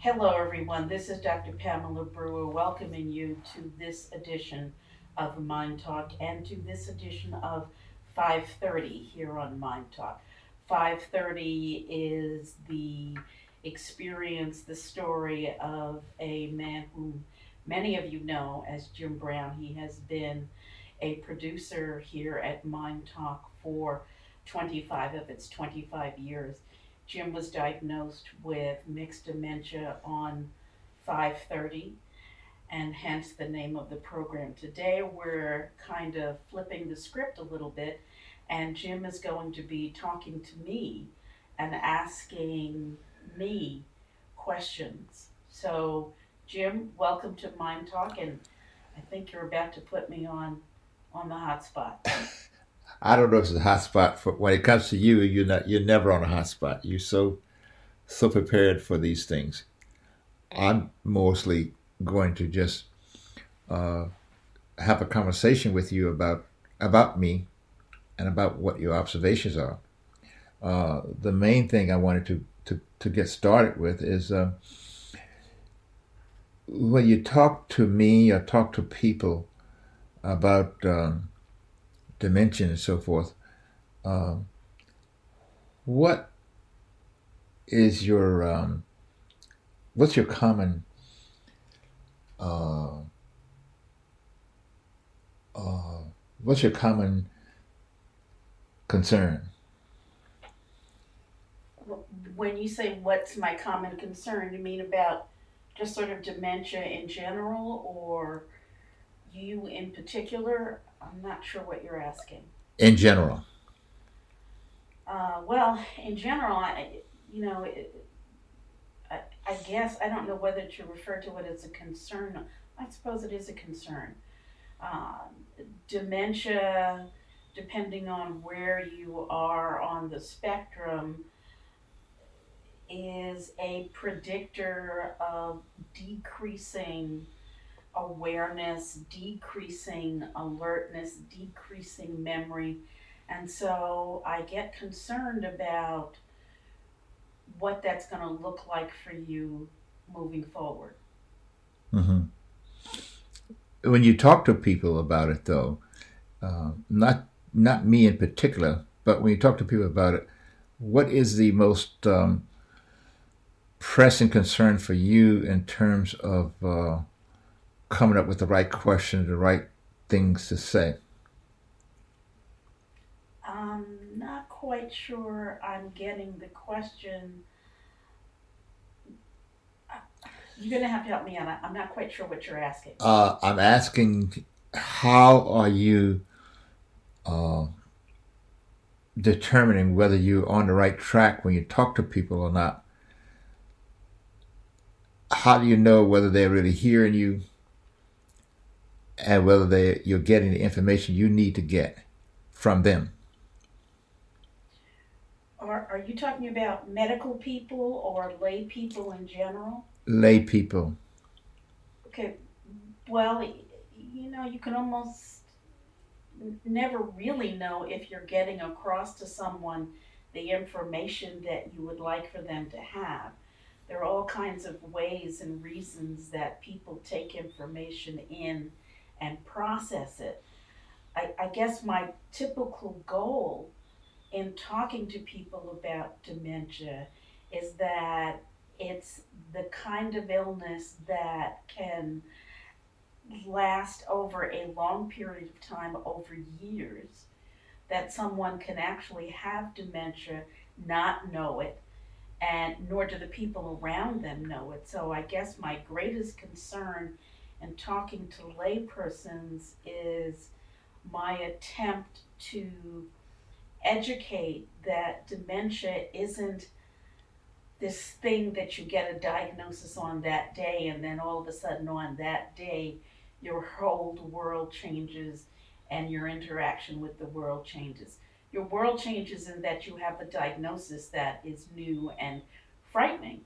Hello, everyone. This is Dr. Pamela Brewer welcoming you to this edition of Mind Talk and to this edition of 530 here on Mind Talk. 530 is the experience, the story of a man whom many of you know as Jim Brown. He has been a producer here at Mind Talk for 25 of its 25 years. Jim was diagnosed with mixed dementia on 530 and hence the name of the program. Today we're kind of flipping the script a little bit and Jim is going to be talking to me and asking me questions. So Jim, welcome to Mind Talk and I think you're about to put me on on the hot spot. I don't know if it's a hot spot for when it comes to you. You're not. You're never on a hot spot. You're so so prepared for these things. I'm mostly going to just uh, have a conversation with you about about me and about what your observations are. Uh, the main thing I wanted to to, to get started with is uh, when you talk to me or talk to people about um, dimension and so forth. Um, what is your um, what's your common uh, uh, what's your common concern? When you say what's my common concern, you mean about just sort of dementia in general or you in particular? I'm not sure what you're asking. In general. Uh, well, in general, I, you know, it, I, I guess I don't know whether to refer to it as a concern. I suppose it is a concern. Um, dementia, depending on where you are on the spectrum, is a predictor of decreasing awareness, decreasing alertness, decreasing memory. And so I get concerned about what that's going to look like for you moving forward. Mm-hmm. When you talk to people about it, though, uh, not not me in particular, but when you talk to people about it, what is the most um, pressing concern for you in terms of uh, coming up with the right questions, the right things to say? I'm not quite sure I'm getting the question. You're going to have to help me out. I'm not quite sure what you're asking. Uh, I'm asking, how are you uh, determining whether you're on the right track when you talk to people or not? How do you know whether they're really hearing you and whether they you're getting the information you need to get from them. Are, are you talking about medical people or lay people in general? Lay people. Okay. Well, you know, you can almost never really know if you're getting across to someone the information that you would like for them to have. There are all kinds of ways and reasons that people take information in and process it. I, I guess my typical goal in talking to people about dementia is that it's the kind of illness that can last over a long period of time, over years, that someone can actually have dementia, not know it, and nor do the people around them know it. So I guess my greatest concern and talking to laypersons is my attempt to educate that dementia isn't this thing that you get a diagnosis on that day and then all of a sudden on that day your whole world changes and your interaction with the world changes. Your world changes in that you have a diagnosis that is new and frightening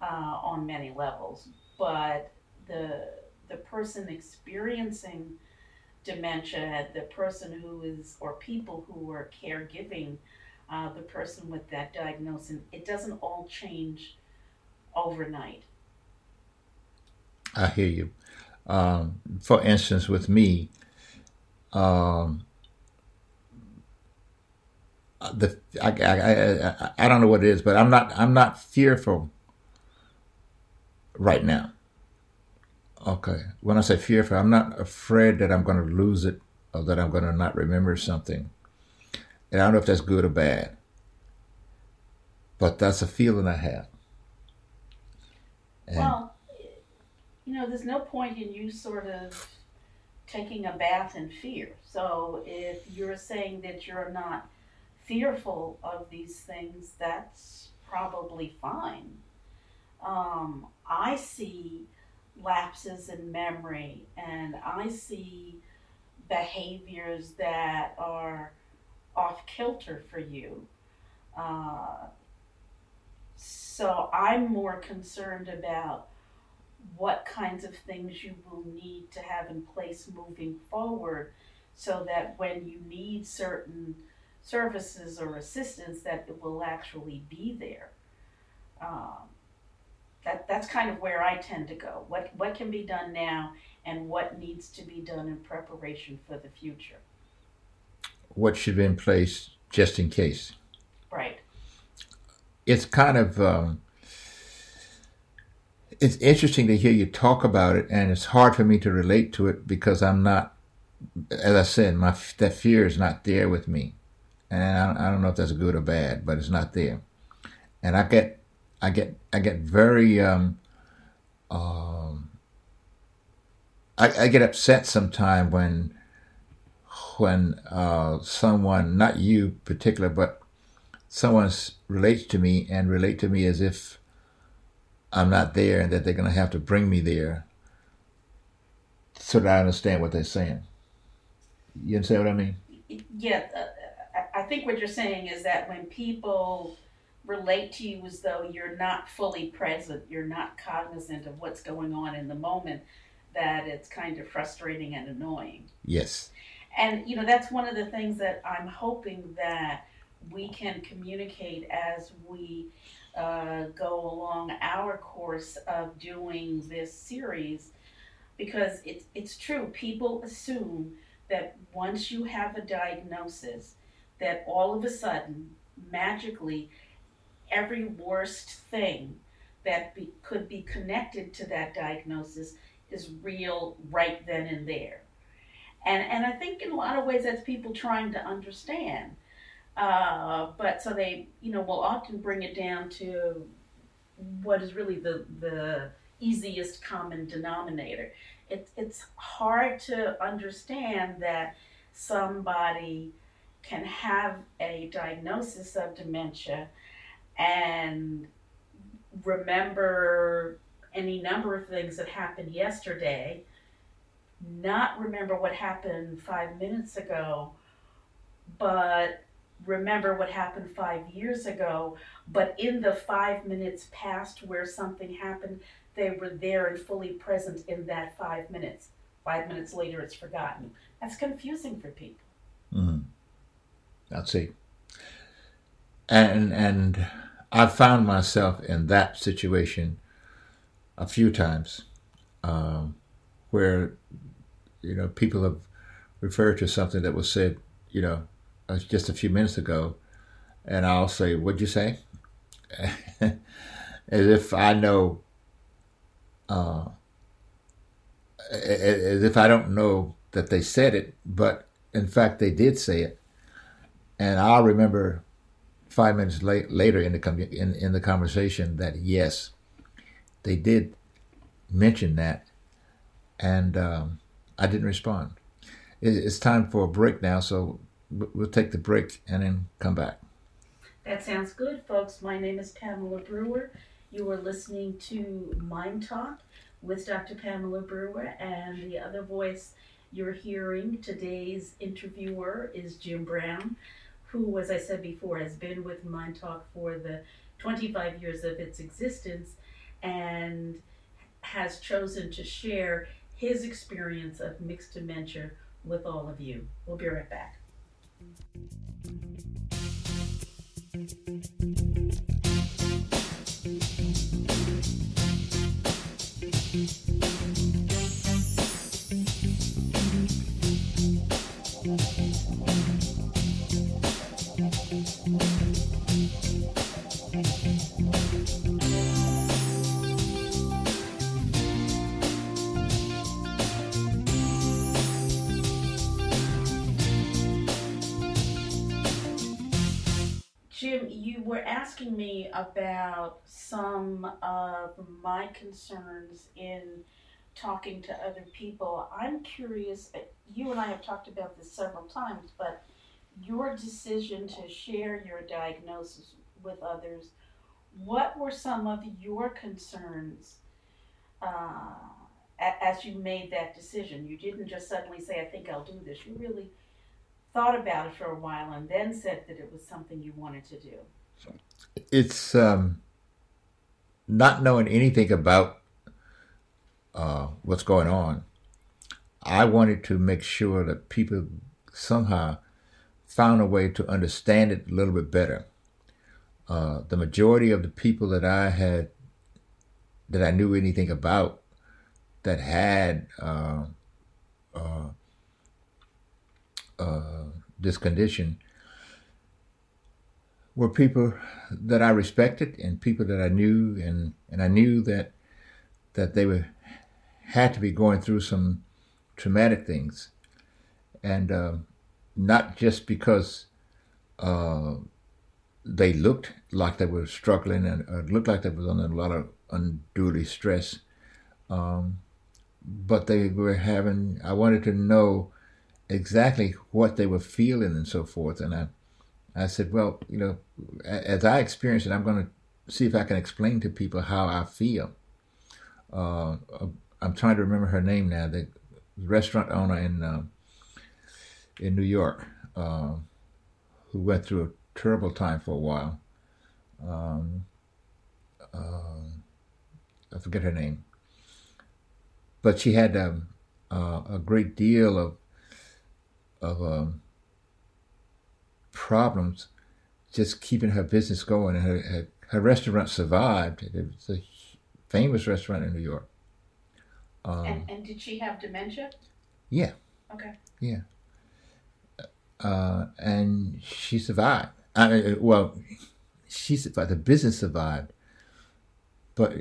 uh, on many levels, but the the person experiencing dementia, the person who is, or people who are caregiving uh, the person with that diagnosis, it doesn't all change overnight. I hear you. Um, for instance, with me, um, the I, I, I, I don't know what it is, but I'm not I'm not fearful right now. Okay, when I say fearful, I'm not afraid that I'm going to lose it or that I'm going to not remember something. And I don't know if that's good or bad, but that's a feeling I have. And well, you know, there's no point in you sort of taking a bath in fear. So if you're saying that you're not fearful of these things, that's probably fine. Um, I see lapses in memory and I see behaviors that are off kilter for you. Uh, so I'm more concerned about what kinds of things you will need to have in place moving forward so that when you need certain services or assistance that it will actually be there. Um, that, that's kind of where I tend to go. What, what can be done now and what needs to be done in preparation for the future? What should be in place just in case? Right. It's kind of um, it's interesting to hear you talk about it, and it's hard for me to relate to it because I'm not, as I said, my that fear is not there with me and I, I don't know if that's good or bad, but it's not there. And I get, I get, I get very, um, um, I, I get upset sometimes when, when uh, someone, not you particular, but someone relates to me and relate to me as if I'm not there and that they're going to have to bring me there so that I understand what they're saying. You understand what I mean? Yeah, uh, I think what you're saying is that when people relate to you as though you're not fully present, you're not cognizant of what's going on in the moment, that it's kind of frustrating and annoying. Yes. And, you know, that's one of the things that I'm hoping that we can communicate as we uh, go along our course of doing this series because it's, it's true. People assume that once you have a diagnosis, that all of a sudden, magically, every worst thing that be, could be connected to that diagnosis is real right then and there. And, and I think in a lot of ways that's people trying to understand. Uh, but so they, you know, will often bring it down to what is really the, the easiest common denominator. It, it's hard to understand that somebody can have a diagnosis of dementia and remember any number of things that happened yesterday, not remember what happened five minutes ago, but remember what happened five years ago. But in the five minutes past where something happened, they were there and fully present in that five minutes. Five minutes later, it's forgotten. That's confusing for people. Mm-hmm. I'd say. And and I found myself in that situation a few times, um, where you know people have referred to something that was said, you know, uh, just a few minutes ago, and I'll say, "What'd you say?" as if I know, uh, as if I don't know that they said it, but in fact they did say it, and I'll remember five minutes late, later in the in, in the conversation that yes, they did mention that, and um, I didn't respond. It, it's time for a break now, so we'll take the break and then come back. That sounds good, folks. My name is Pamela Brewer. You are listening to Mind Talk with Dr. Pamela Brewer, and the other voice you're hearing today's interviewer is Jim Brown who, as I said before, has been with Mind Talk for the 25 years of its existence and has chosen to share his experience of mixed dementia with all of you. We'll be right back. Were asking me about some of my concerns in talking to other people. I'm curious, uh, you and I have talked about this several times, but your decision to share your diagnosis with others, what were some of your concerns uh, as you made that decision? You didn't just suddenly say, I think I'll do this. You really thought about it for a while and then said that it was something you wanted to do. It's um, not knowing anything about uh, what's going on. I wanted to make sure that people somehow found a way to understand it a little bit better. Uh, the majority of the people that I had, that I knew anything about, that had uh, uh, this condition, were people that I respected and people that I knew, and, and I knew that that they were had to be going through some traumatic things, and uh, not just because uh, they looked like they were struggling and uh, looked like they was under a lot of unduly stress, um, but they were having. I wanted to know exactly what they were feeling and so forth, and I. I said, well, you know, as I experience it, I'm going to see if I can explain to people how I feel. Uh, I'm trying to remember her name now. The restaurant owner in uh, in New York, uh, who went through a terrible time for a while. Um, uh, I forget her name, but she had um, uh, a great deal of of um, problems just keeping her business going. And her, her, her restaurant survived. It was a famous restaurant in New York. Um, and, and did she have dementia? Yeah. Okay. Yeah. Uh, and she survived. I well, she survived. The business survived, but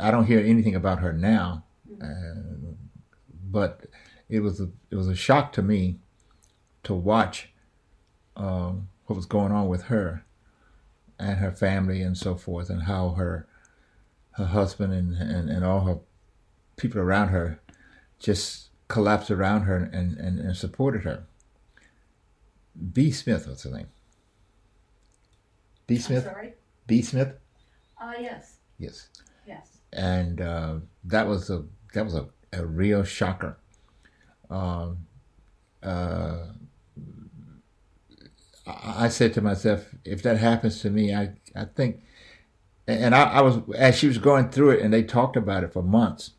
I don't hear anything about her now. Mm-hmm. Uh, but it was a it was a shock to me to watch um, what was going on with her and her family and so forth, and how her her husband and, and, and all her people around her just collapsed around her and, and, and supported her. B. Smith, what's her name? B. Smith? Sorry? B. Smith? Ah, uh, yes. Yes. Yes. And uh, that was a that was a, a real shocker. Um, uh, I said to myself, if that happens to me, I, I think, and I, I was, as she was going through it and they talked about it for months,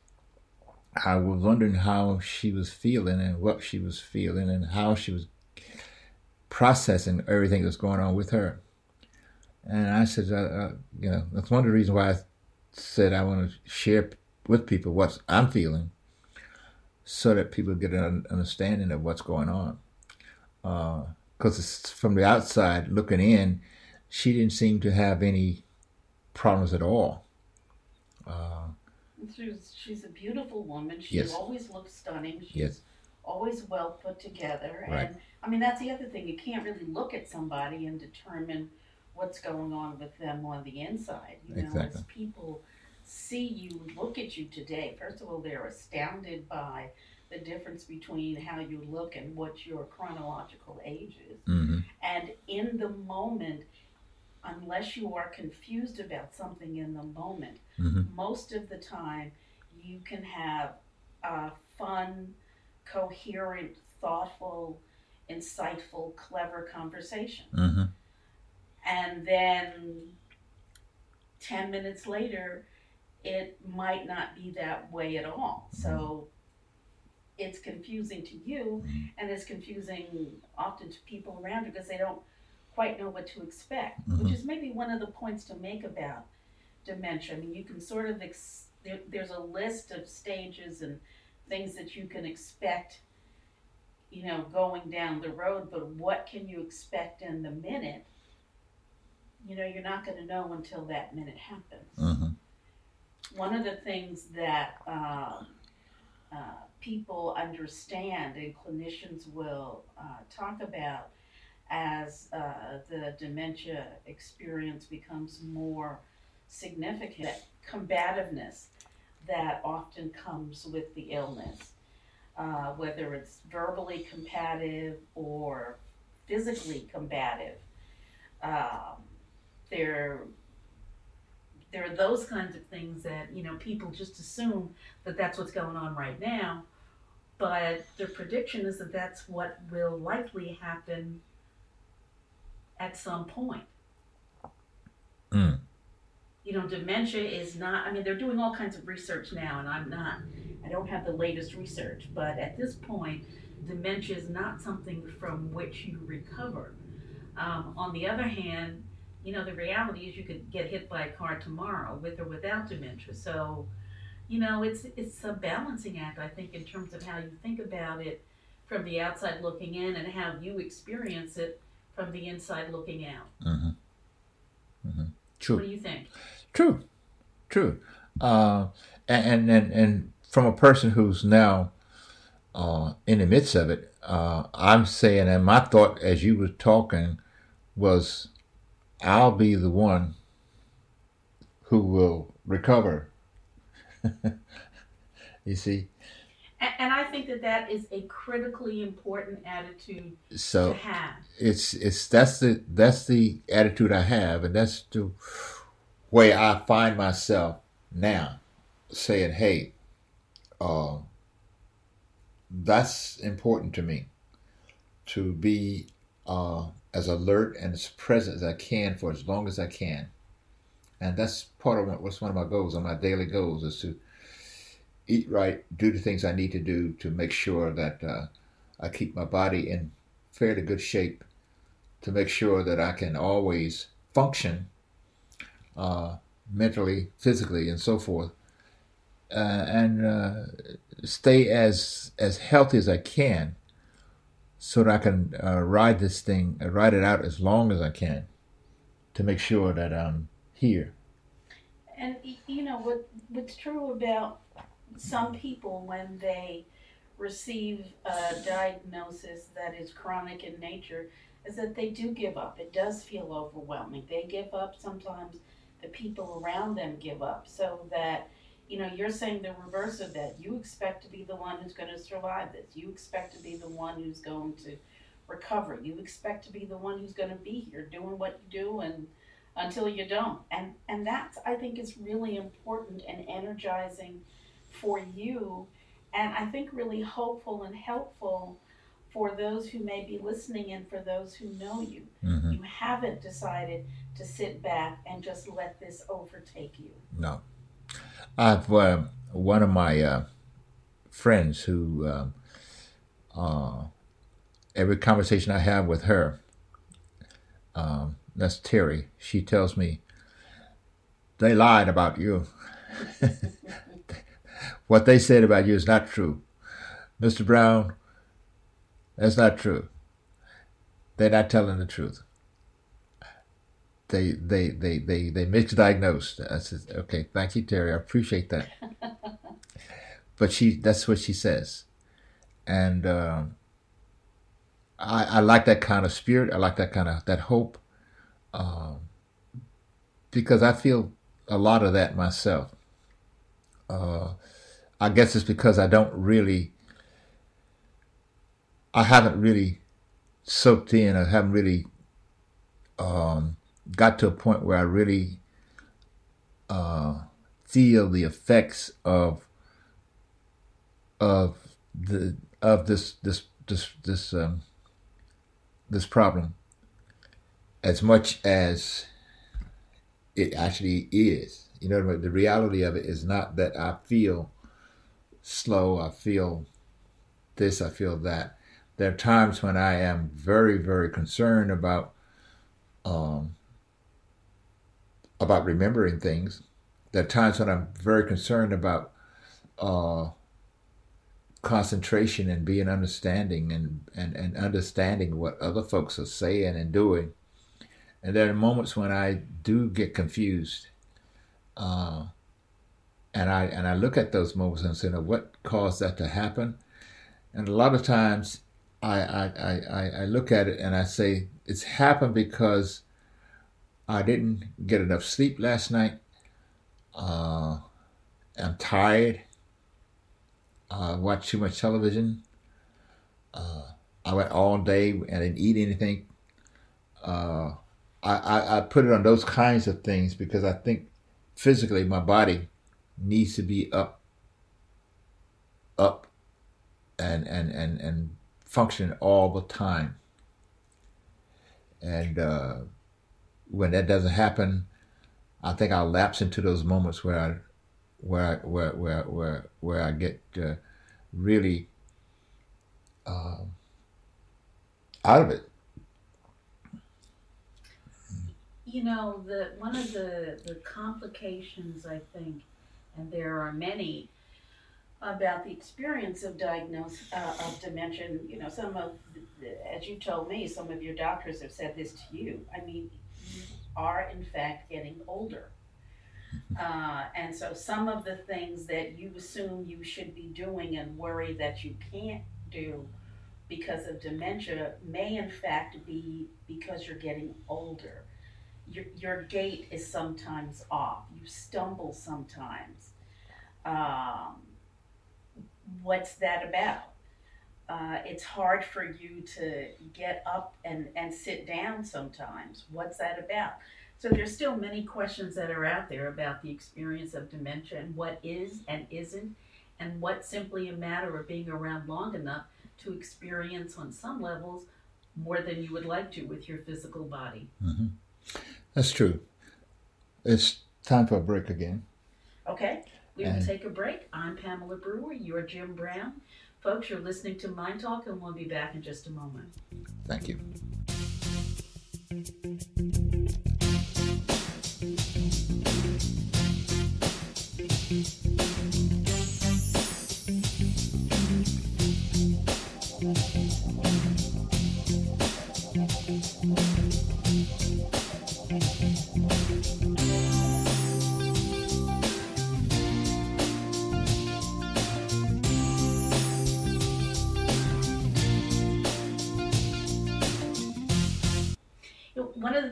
I was wondering how she was feeling and what she was feeling and how she was processing everything that was going on with her. And I said, uh, uh, you know, that's one of the reasons why I said I want to share with people what I'm feeling so that people get an understanding of what's going on. Because from the outside looking in, she didn't seem to have any problems at all. Uh, She's, she's a beautiful woman. She yes. always looks stunning. She's yes. always well put together. Right. And I mean, that's the other thing. You can't really look at somebody and determine what's going on with them on the inside. You know, exactly. as people see you, look at you today, first of all, they're astounded by the difference between how you look and what your chronological age is. Mm-hmm. And in the moment, unless you are confused about something in the moment, mm-hmm. most of the time you can have a fun, coherent, thoughtful, insightful, clever conversation. Mm-hmm. And then 10 minutes later, it might not be that way at all. So it's confusing to you, and it's confusing often to people around you because they don't quite know what to expect, mm-hmm. which is maybe one of the points to make about dementia. I mean, you can sort of, ex- there, there's a list of stages and things that you can expect, you know, going down the road, but what can you expect in the minute? You know, you're not going to know until that minute happens. Mm-hmm. One of the things that uh, uh, people understand and clinicians will uh, talk about as uh, the dementia experience becomes more significant, that combativeness that often comes with the illness, uh, whether it's verbally combative or physically combative. Um, there, there are those kinds of things that you know people just assume that that's what's going on right now, but their prediction is that that's what will likely happen at some point. Mm. You know, dementia is not, I mean, they're doing all kinds of research now, and I'm not, I don't have the latest research, but at this point, dementia is not something from which you recover. Um, on the other hand, you know, the reality is you could get hit by a car tomorrow with or without dementia. So, you know, it's it's a balancing act, I think, in terms of how you think about it from the outside looking in and how you experience it from the inside looking out. hmm hmm True. What do you think? True, true. Uh, and, and and from a person who's now uh, in the midst of it, uh, I'm saying, and my thought as you were talking was, I'll be the one who will recover. you see, And, and I think that that is a critically important attitude so to have. it's it's that's the that's the attitude I have, and that's the way I find myself now, saying, "Hey, uh, that's important to me to be uh, as alert and as present as I can for as long as I can." And that's part of what, what's one of my goals, on my daily goals, is to eat right, do the things I need to do to make sure that uh, I keep my body in fairly good shape to make sure that I can always function uh, mentally, physically, and so forth, uh, and uh, stay as as healthy as I can, so that I can uh, ride this thing, ride it out as long as I can, to make sure that I'm here. And you know what what's true about some people when they receive a diagnosis that is chronic in nature is that they do give up. It does feel overwhelming. They give up sometimes. The people around them give up. So that you know you're saying the reverse of that. You expect to be the one who's going to survive this. You expect to be the one who's going to recover. You expect to be the one who's going to be here doing what you do and until you don't. And and that's i think is really important and energizing for you. And i think really hopeful and helpful for those who may be listening and for those who know you. Hmm you haven't decided to sit back and just let this overtake you. No, I've uh, one of my uh, friends who um uh, every conversation I have with her, um, that's Terry. She tells me they lied about you. what they said about you is not true, Mister Brown. That's not true. They're not telling the truth. They they they they they misdiagnosed. I said, okay, thank you, Terry. I appreciate that. but she that's what she says, and um, I I like that kind of spirit. I like that kind of that hope, um, because I feel a lot of that myself. Uh, I guess it's because I don't really, I haven't really soaked in. I haven't really um, got to a point where I really uh, feel the effects of of the of this this this this um, this problem as much as it actually is. You know, the reality of it is not that I feel slow. I feel this. I feel that. There are times when I am very, very concerned about um, about remembering things. There are times when I'm very concerned about uh, concentration and being understanding and, and, and understanding what other folks are saying and doing. And there are moments when I do get confused. Uh, and I and I look at those moments and say, what caused that to happen?" And a lot of times, I, I, I, I look at it and I say it's happened because I didn't get enough sleep last night. Uh, I'm tired. I watched too much television. Uh, I went all day and didn't eat anything. Uh, I, I, I put it on those kinds of things because I think physically my body needs to be up, up, and and and and function all the time. And uh, when that doesn't happen, I think I'll lapse into those moments where I, where I, where where where where I get uh, really uh, out of it. You know, the one of the the complications I think, and there are many about the experience of diagnosis uh, of dementia. You know, some of, as you told me, some of your doctors have said this to you. I mean, you are in fact getting older. Uh, and so some of the things that you assume you should be doing and worry that you can't do because of dementia may in fact be because you're getting older. Your, your gait is sometimes off. You stumble sometimes. Um, what's that about? Uh, it's hard for you to get up and, and sit down sometimes. What's that about? So there's still many questions that are out there about the experience of dementia and what is and isn't, and what's simply a matter of being around long enough to experience on some levels more than you would like to with your physical body. Mm-hmm. That's true. It's time for a break again. Okay. We will take a break. I'm Pamela Brewer. You're Jim Brown. Folks, you're listening to Mind Talk, and we'll be back in just a moment. Thank you.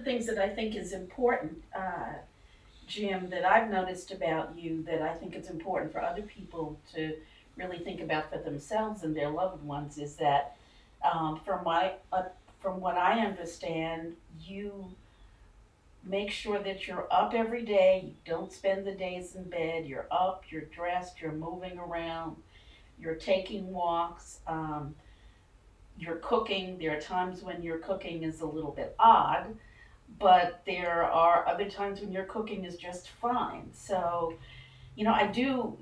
Things that I think is important, uh, Jim, that I've noticed about you that I think it's important for other people to really think about for themselves and their loved ones is that um, from my uh, from what I understand, you make sure that you're up every day. You don't spend the days in bed. You're up. You're dressed. You're moving around. You're taking walks. Um, you're cooking. There are times when your cooking is a little bit odd, but there are other times when your cooking is just fine. So, you know, I do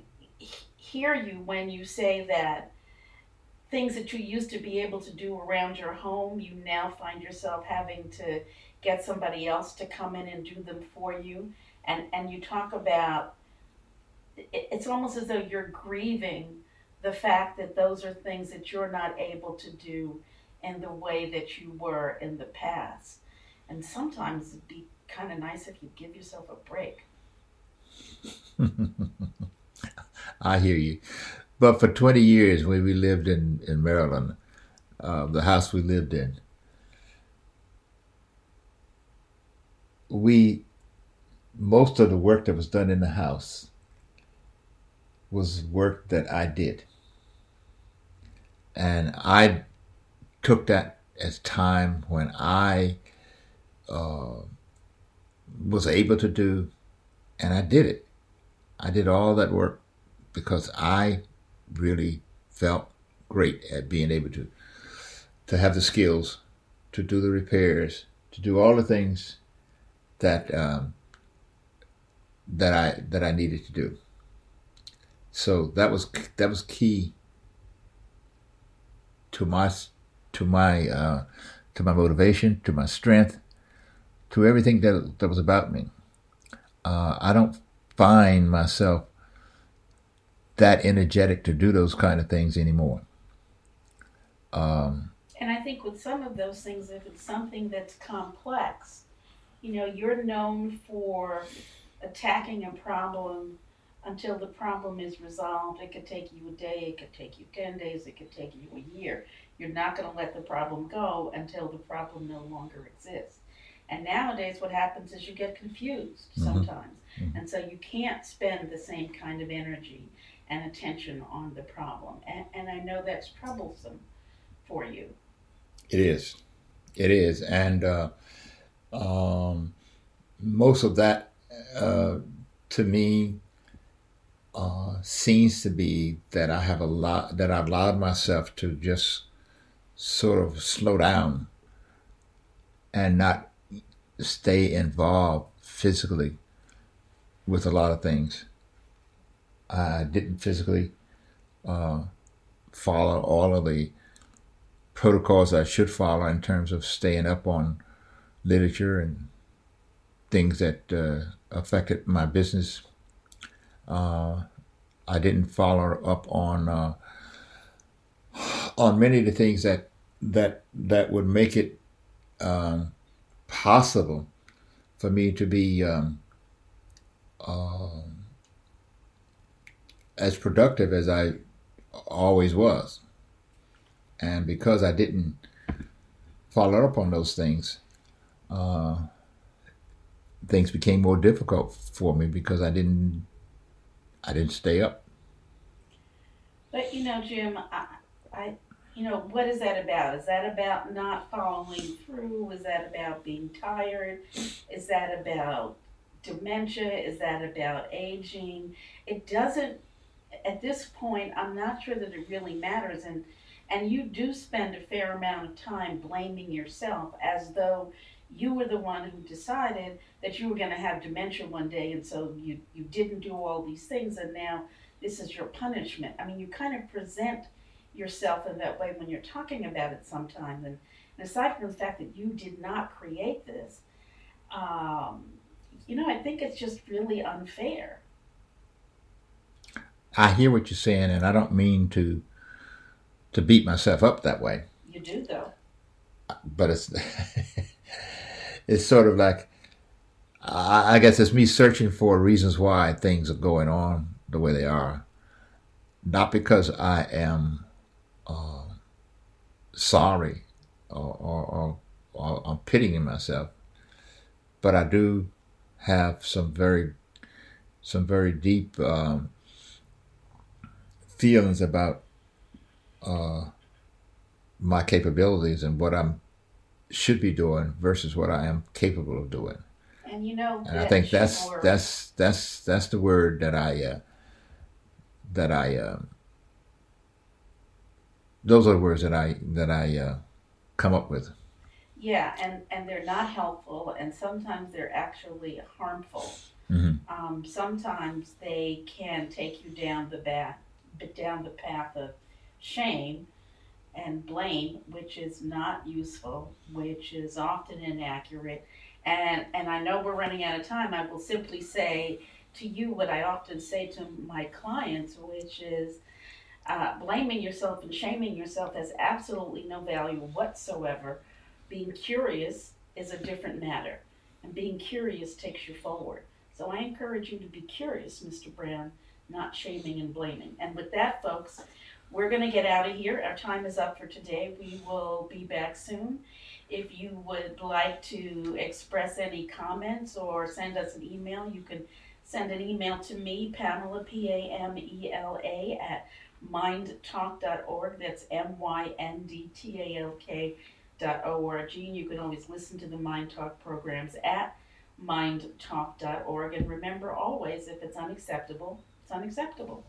hear you when you say that things that you used to be able to do around your home, you now find yourself having to get somebody else to come in and do them for you. And, and you talk about it's almost as though you're grieving the fact that those are things that you're not able to do in the way that you were in the past. And sometimes it'd be kind of nice if you give yourself a break. I hear you. But for 20 years, when we lived in, in Maryland, uh, the house we lived in, we, most of the work that was done in the house was work that I did. And I took that as time when I uh, was able to do, and I did it. I did all that work because I really felt great at being able to to have the skills to do the repairs, to do all the things that um, that I that I needed to do. So that was that was key to my to my uh, to my motivation, to my strength, to everything that that was about me. Uh, I don't find myself that energetic to do those kind of things anymore. Um, and I think with some of those things, if it's something that's complex, you know, you're known for attacking a problem until the problem is resolved. It could take you a day, it could take you 10 days, it could take you a year. You're not going to let the problem go until the problem no longer exists. And nowadays, what happens is you get confused Mhm. sometimes. Mhm. And so you can't spend the same kind of energy and attention on the problem. And, and I know that's troublesome for you. It is. It is. And uh, um, most of that, uh, to me, uh, seems to be that I have a lot, that I've allowed myself to just sort of slow down and not stay involved physically with a lot of things. I didn't physically uh, follow all of the protocols I should follow in terms of staying up on literature and things that uh, affected my business. Uh, I didn't follow up on uh, on many of the things that that that would make it um, possible for me to be um, um, as productive as I always was. And because I didn't follow up on those things, uh, things became more difficult for me because I didn't I didn't stay up. But you know, Jim, I, I, you know, what is that about? Is that about not following through? Is that about being tired? Is that about dementia? Is that about aging? It doesn't. At this point, I'm not sure that it really matters, and and you do spend a fair amount of time blaming yourself as though you were the one who decided that you were going to have dementia one day, and so you you didn't do all these things, and now this is your punishment. I mean, you kind of present yourself in that way when you're talking about it sometimes. And, and aside from the fact that you did not create this, um, you know, I think it's just really unfair. I hear what you're saying, and I don't mean to to beat myself up that way. You do, though. But it's it's sort of like I, I guess it's me searching for reasons why things are going on the way they are, not because I am uh, sorry or, or, or, or I'm pitying myself, but I do have some very some very deep um, feelings about uh, my capabilities and what I'm should be doing versus what I am capable of doing. And you know, And I think that's that's that's that's the word that I uh, that I um, those are the words that I that I uh, come up with. Yeah, and, and they're not helpful, and sometimes they're actually harmful. Mhm. Um, sometimes they can take you down the bath, down the path of shame and blame, which is not useful, which is often inaccurate. And and I know we're running out of time. I will simply say to you what I often say to my clients, which is uh, blaming yourself and shaming yourself has absolutely no value whatsoever. Being curious is a different matter, and being curious takes you forward. So I encourage you to be curious, Mr. Brown, not shaming and blaming. And with that, folks, we're going to get out of here. Our time is up for today. We will be back soon. If you would like to express any comments or send us an email, you can send an email to me, Pamela, P A M E L A, at myndtalk.org. That's M Y N D T A L K dot org. And you can always listen to the Mind Talk programs at myndtalk.org. And remember always, if it's unacceptable, it's unacceptable.